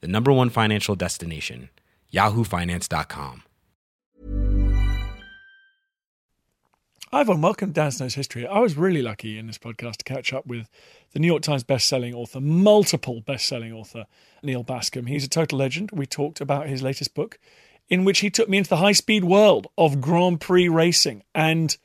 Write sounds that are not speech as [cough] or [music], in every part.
the number one financial destination, yahoofinance.com. Everyone. Welcome to Dan Snow's History. I was really lucky in this podcast to catch up with the New York Times best-selling author, multiple best-selling author, Neil Bascomb. He's a total legend. We talked about his latest book, in which he took me into the high-speed world of Grand Prix racing and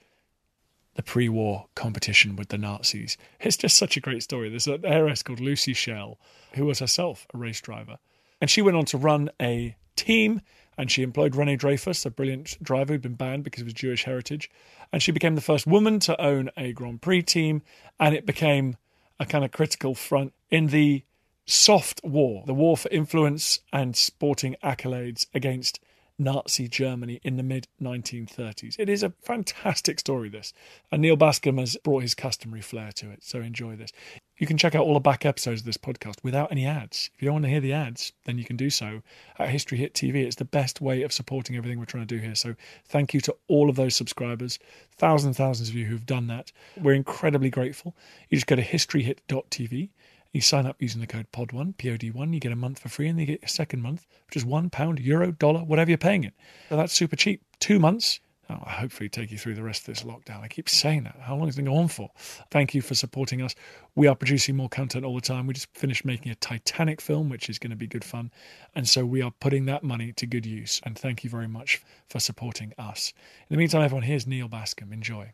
the pre-war competition with the Nazis. It's just such a great story. There's an heiress called Lucy Schell, who was herself a race driver, and she went on to run a team and she employed Rene Dreyfus, a brilliant driver who'd been banned because of his Jewish heritage. And she became the first woman to own a Grand Prix team, and it became a kind of critical front in the soft war, the war for influence and sporting accolades against Nazi Germany in the mid 1930s. It is a fantastic story, this. And Neil Bascomb has brought his customary flair to it, so enjoy this. You can check out all the back episodes of this podcast without any ads. If you don't want to hear the ads, then you can do so at History Hit TV. It's the best way of supporting everything we're trying to do here. So thank you to all of those subscribers, thousands and thousands of you who've done that. We're incredibly grateful. You just go to historyhit.tv. You sign up using the code POD1, POD1, you get a month for free, and then you get a second month, which is one pound, euro, dollar, whatever you're paying it. So that's super cheap. Two months, I'll hopefully take you through the rest of this lockdown. I keep saying that. How long is it going on for? Thank you for supporting us. We are producing more content all the time. We just finished making a Titanic film, which is going to be good fun. And so we are putting that money to good use. And thank you very much for supporting us. In the meantime, everyone, here's Neil Bascomb. Enjoy.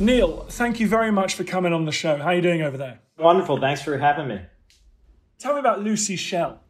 Neil, thank you very much for coming on the show. How are you doing over there? Wonderful. Thanks for having me. Tell me about Lucy Schell.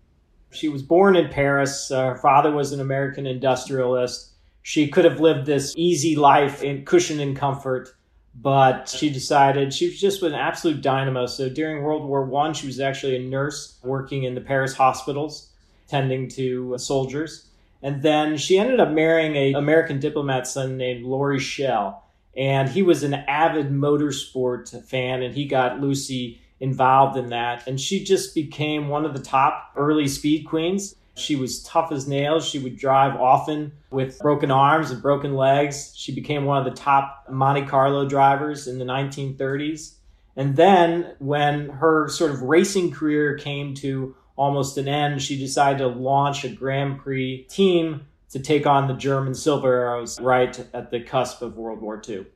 She was born in Paris. Uh, her father was an American industrialist. She could have lived this easy life in cushion and comfort, but she decided she was just an absolute dynamo. So during World War One, she was actually a nurse working in the Paris hospitals, tending to uh, soldiers. And then she ended up marrying an American diplomat son named Laurie Schell. And he was an avid motorsport fan, and he got Lucy involved in that. And she just became one of the top early speed queens. She was tough as nails. She would drive often with broken arms and broken legs. She became one of the top Monte Carlo drivers in the 1930s. And then, when her sort of racing career came to almost an end, she decided to launch a Grand Prix team to take on the German Silver Arrows right at the cusp of World War II.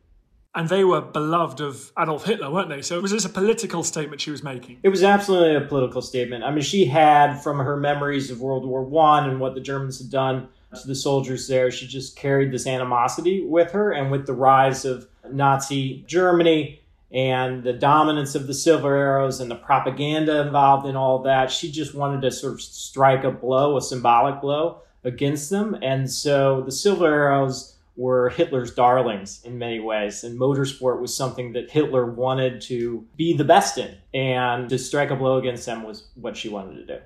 And they were beloved of Adolf Hitler, weren't they? So was this a political statement she was making? It was absolutely a political statement. I mean, she had from her memories of World War One and what the Germans had done to the soldiers there, she just carried this animosity with her. And with the rise of Nazi Germany and the dominance of the Silver Arrows and the propaganda involved in all that, she just wanted to sort of strike a blow, a symbolic blow against them. And so the Silver Arrows were Hitler's darlings in many ways. And motorsport was something that Hitler wanted to be the best in. And to strike a blow against them was what she wanted to do.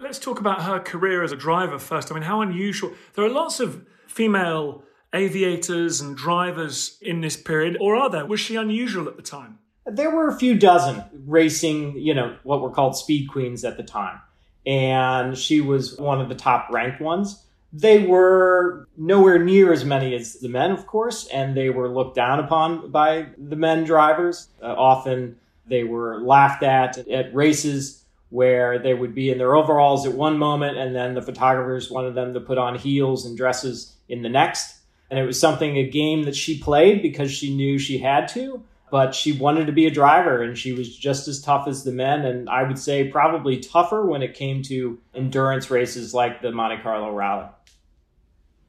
Let's talk about her career as a driver first. I mean, how unusual. There are lots of female aviators and drivers in this period, or are there? Was she unusual at the time? There were a few dozen racing, you know, what were called speed queens at the time. And she was one of the top ranked ones. They were nowhere near as many as the men, of course, and they were looked down upon by the men drivers. Uh, often they were laughed at at races where they would be in their overalls at one moment, and then the photographers wanted them to put on heels and dresses in the next. And it was something, a game that she played because she knew she had to. But she wanted to be a driver and she was just as tough as the men. And I would say probably tougher when it came to endurance races like the Monte Carlo Rally.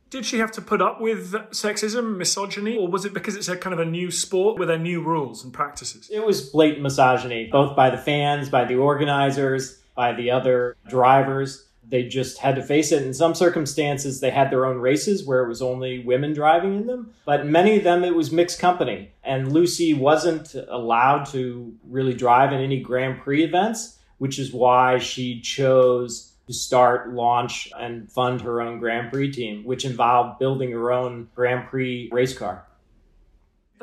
Did she have to put up with sexism, misogyny, or was it because it's a kind of a new sport with their new rules and practices? It was blatant misogyny, both by the fans, by the organizers, by the other drivers. They just had to face it. In some circumstances, they had their own races where it was only women driving in them, but many of them it was mixed company. And Lucy wasn't allowed to really drive in any Grand Prix events, which is why she chose to start, launch, and fund her own Grand Prix team, which involved building her own Grand Prix race car.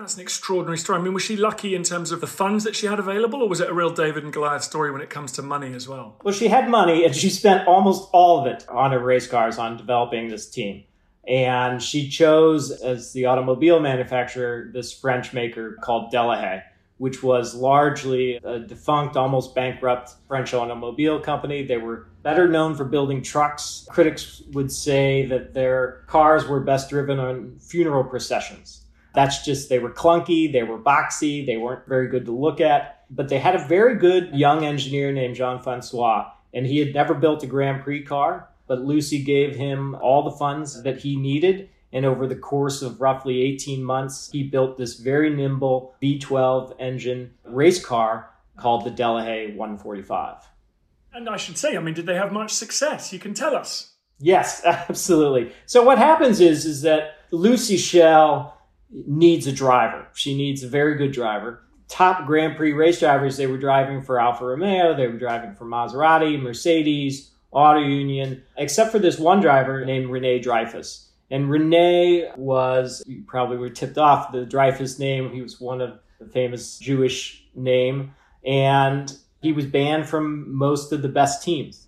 That's an extraordinary story. I mean, was she lucky in terms of the funds that she had available, or was it a real David and Goliath story when it comes to money as well? Well, she had money, and she spent almost all of it on her race cars on developing this team. And she chose, as the automobile manufacturer, this French maker called Delahaye, which was largely a defunct, almost bankrupt French automobile company. They were better known for building trucks. Critics would say that their cars were best driven on funeral processions that's just, they were clunky, they were boxy, they weren't very good to look at. But they had a very good young engineer named Jean Francois, and he had never built a Grand Prix car, but Lucy gave him all the funds that he needed. And over the course of roughly 18 months, he built this very nimble V12 engine race car called the Delahaye 145. And I should say, I mean, did they have much success? You can tell us. Yes, [laughs] absolutely. So what happens is, is that Lucy Schell needs a driver. She needs a very good driver. Top Grand Prix race drivers, they were driving for Alfa Romeo, they were driving for Maserati, Mercedes, Auto Union, except for this one driver named Rene Dreyfus. And Rene was, you probably were tipped off the Dreyfus name. He was one of the famous Jewish name. And he was banned from most of the best teams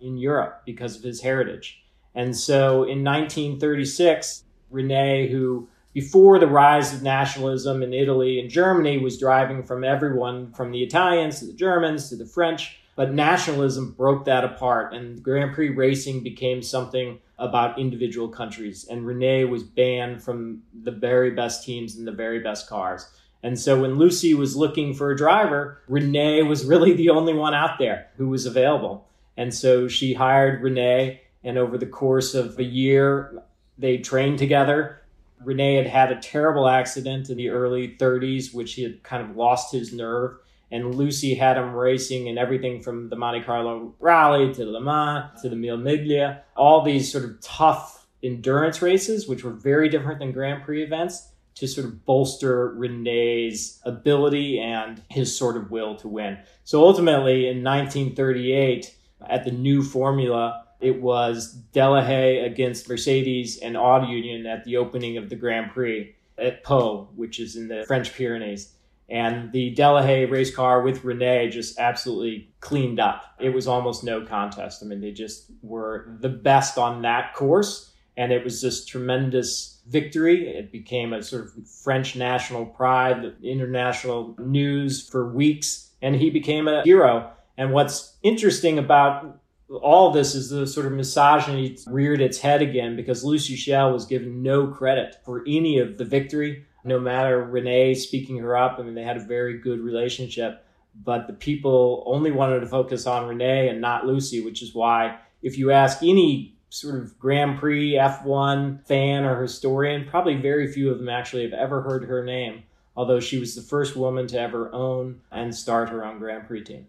in Europe because of his heritage. And so in 1936, Rene, who before the rise of nationalism in Italy and Germany was driving from everyone from the Italians to the Germans to the French. But nationalism broke that apart, and Grand Prix racing became something about individual countries. And Rene was banned from the very best teams and the very best cars. And so when Lucy was looking for a driver, Rene was really the only one out there who was available. And so she hired Rene, and over the course of a year, they trained together Rene had had a terrible accident in the early 30s, which he had kind of lost his nerve. And Lucy had him racing in everything from the Monte Carlo Rally to Le Mans to the Mille Miglia, all these sort of tough endurance races, which were very different than Grand Prix events, to sort of bolster Rene's ability and his sort of will to win. So ultimately, in 1938, at the new formula, it was Delahaye against Mercedes and Auto Union at the opening of the Grand Prix at Pau, which is in the French Pyrenees. And the Delahaye race car with Rene just absolutely cleaned up. It was almost no contest. I mean, they just were the best on that course. And it was this tremendous victory. It became a sort of French national pride, international news for weeks. And he became a hero. And what's interesting about all this is the sort of misogyny reared its head again because Lucy Schell was given no credit for any of the victory, no matter Rene speaking her up. I mean, they had a very good relationship, but the people only wanted to focus on Rene and not Lucy, which is why if you ask any sort of Grand Prix F1 fan or historian, probably very few of them actually have ever heard her name, although she was the first woman to ever own and start her own Grand Prix team.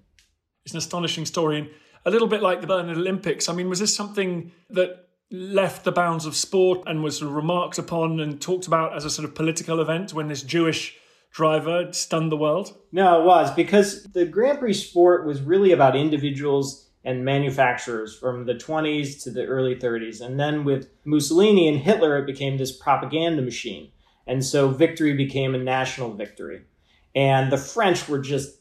It's an astonishing story a little bit like the Berlin Olympics. I mean, was this something that left the bounds of sport and was sort of remarked upon and talked about as a sort of political event when this Jewish driver stunned the world? No, it was because the Grand Prix sport was really about individuals and manufacturers from the 20s to the early 30s. And then with Mussolini and Hitler, it became this propaganda machine. And so victory became a national victory. And the French were just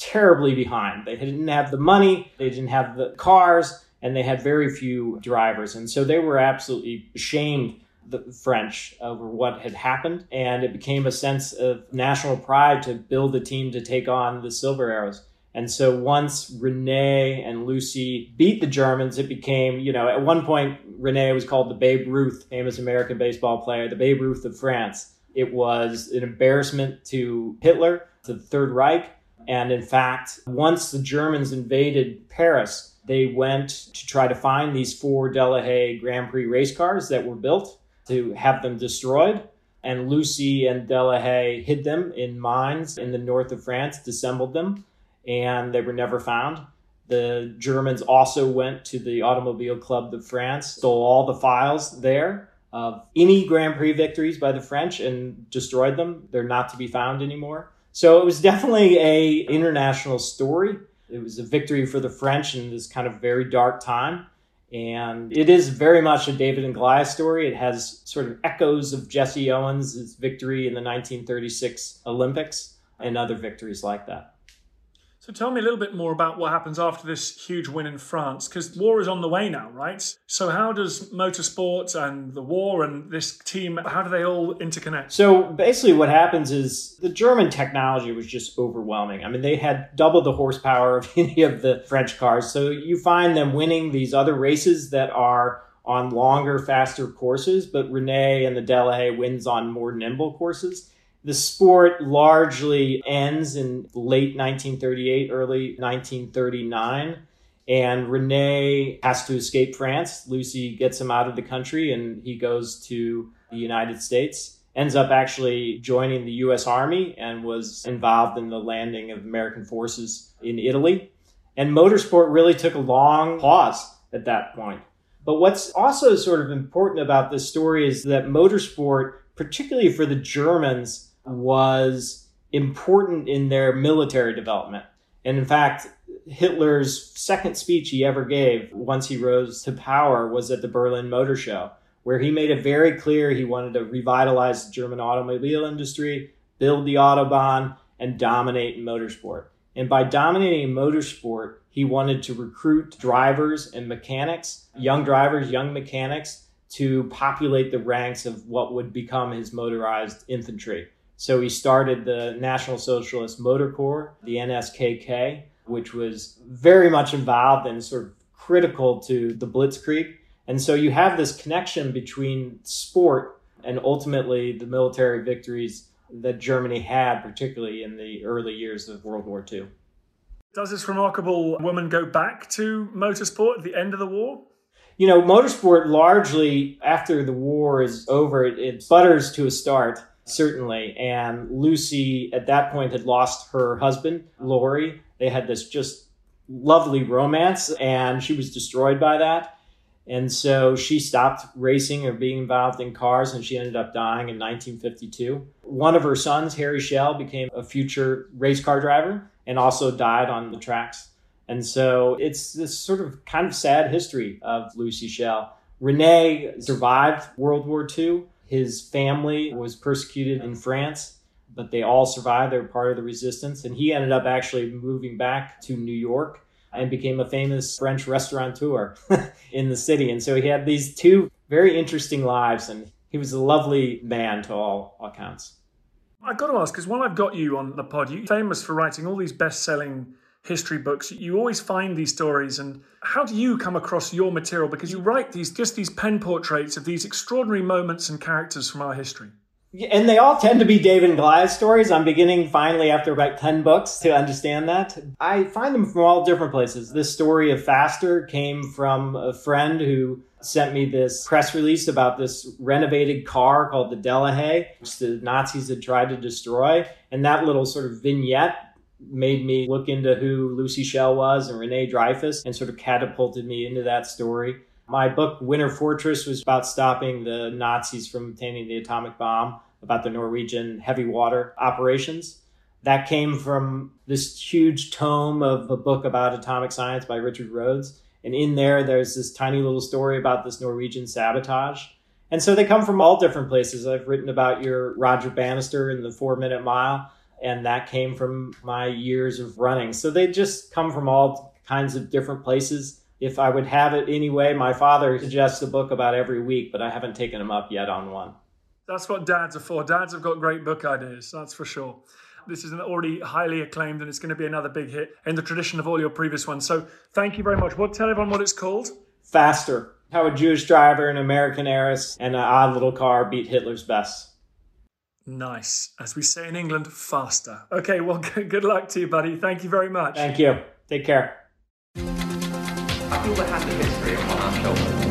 terribly behind. They didn't have the money, they didn't have the cars, and they had very few drivers. And so they were absolutely ashamed, the French, over what had happened. And it became a sense of national pride to build a team to take on the Silver Arrows. And so once Rene and Lucy beat the Germans, it became, you know, at one point, Rene was called the Babe Ruth, famous American baseball player, the Babe Ruth of France. It was an embarrassment to Hitler, to the Third Reich. And in fact, once the Germans invaded Paris, they went to try to find these four Delahaye Grand Prix race cars that were built to have them destroyed. And Lucy and Delahaye hid them in mines in the north of France, dissembled them, and they were never found. The Germans also went to the Automobile Club de France, stole all the files there of any Grand Prix victories by the French and destroyed them. They're not to be found anymore. So it was definitely a international story. It was a victory for the French in this kind of very dark time. And it is very much a David and Goliath story. It has sort of echoes of Jesse Owens' victory in the 1936 Olympics and other victories like that. So tell me a little bit more about what happens after this huge win in France, because war is on the way now, right? So how does motorsport and the war and this team, how do they all interconnect? So basically what happens is the German technology was just overwhelming. I mean, they had double the horsepower of [laughs] any of the French cars. So you find them winning these other races that are on longer, faster courses, but Rene and the Delahaye wins on more nimble courses. The sport largely ends in late 1938, early 1939. And Rene has to escape France. Lucy gets him out of the country and he goes to the United States. Ends up actually joining the US Army and was involved in the landing of American forces in Italy. And motorsport really took a long pause at that point. But what's also sort of important about this story is that motorsport, particularly for the Germans, was important in their military development. And in fact, Hitler's second speech he ever gave once he rose to power was at the Berlin Motor Show, where he made it very clear he wanted to revitalize the German automobile industry, build the Autobahn, and dominate in motorsport. And by dominating motorsport, he wanted to recruit drivers and mechanics, young drivers, young mechanics, to populate the ranks of what would become his motorized infantry. So he started the National Socialist Motor Corps, the NSKK, which was very much involved and sort of critical to the Blitzkrieg. And so you have this connection between sport and ultimately the military victories that Germany had, particularly in the early years of World War II. Does this remarkable woman go back to motorsport at the end of the war? You know, motorsport largely after the war is over, it, it sputters to a start certainly. And Lucy, at that point, had lost her husband, Laurie. They had this just lovely romance, and she was destroyed by that. And so she stopped racing or being involved in cars, and she ended up dying in 1952. One of her sons, Harry Schell, became a future race car driver and also died on the tracks. And so it's this sort of kind of sad history of Lucy Schell. Rene survived World War II his family was persecuted in France, but they all survived. They were part of the resistance. And he ended up actually moving back to New York and became a famous French restaurateur [laughs] in the city. And so he had these two very interesting lives, and he was a lovely man to all accounts. I've got to ask, because while I've got you on the pod, you're famous for writing all these best selling history books. You always find these stories and how do you come across your material? Because you write these just these pen portraits of these extraordinary moments and characters from our history. And they all tend to be David and Goliath stories. I'm beginning finally after about 10 books to understand that. I find them from all different places. This story of Faster came from a friend who sent me this press release about this renovated car called the Delahaye, which the Nazis had tried to destroy. And that little sort of vignette made me look into who Lucy Schell was and Rene Dreyfus and sort of catapulted me into that story. My book, Winter Fortress, was about stopping the Nazis from obtaining the atomic bomb, about the Norwegian heavy water operations. That came from this huge tome of a book about atomic science by Richard Rhodes. And in there, there's this tiny little story about this Norwegian sabotage. And so they come from all different places. I've written about your Roger Bannister in the four minute mile and that came from my years of running. So they just come from all kinds of different places. If I would have it anyway, my father suggests a book about every week, but I haven't taken him up yet on one. That's what dads are for. Dads have got great book ideas, that's for sure. This is an already highly acclaimed and it's going to be another big hit in the tradition of all your previous ones. So thank you very much. What tell everyone what it's called? Faster. How a Jewish driver, an American heiress, and an odd little car beat Hitler's best. Nice. As we say in England, faster. Okay, well, [laughs] good luck to you, buddy. Thank you very much. Thank you. Take care. I feel the hand of history upon our shoulders.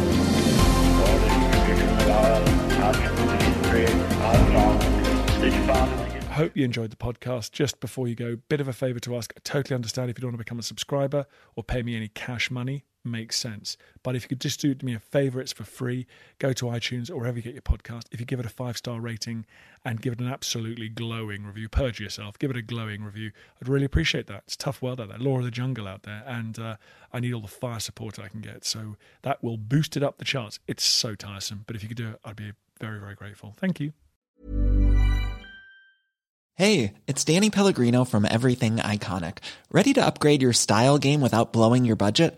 Hope you enjoyed the podcast. Just before you go, bit of a favor to ask. I totally understand if you don't want to become a subscriber or pay me any cash money. Makes sense. But if you could just do me a favor, it's for free. Go to iTunes or wherever you get your podcast. If you give it a five star rating and give it an absolutely glowing review, purge yourself, give it a glowing review. I'd really appreciate that. It's tough world out there, law of the jungle out there, and uh, I need all the fire support I can get. So that will boost it up the charts. It's so tiresome, but if you could do it, I'd be very, very grateful. Thank you. Hey, it's Danny Pellegrino from Everything Iconic. Ready to upgrade your style game without blowing your budget?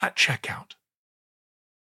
at checkout.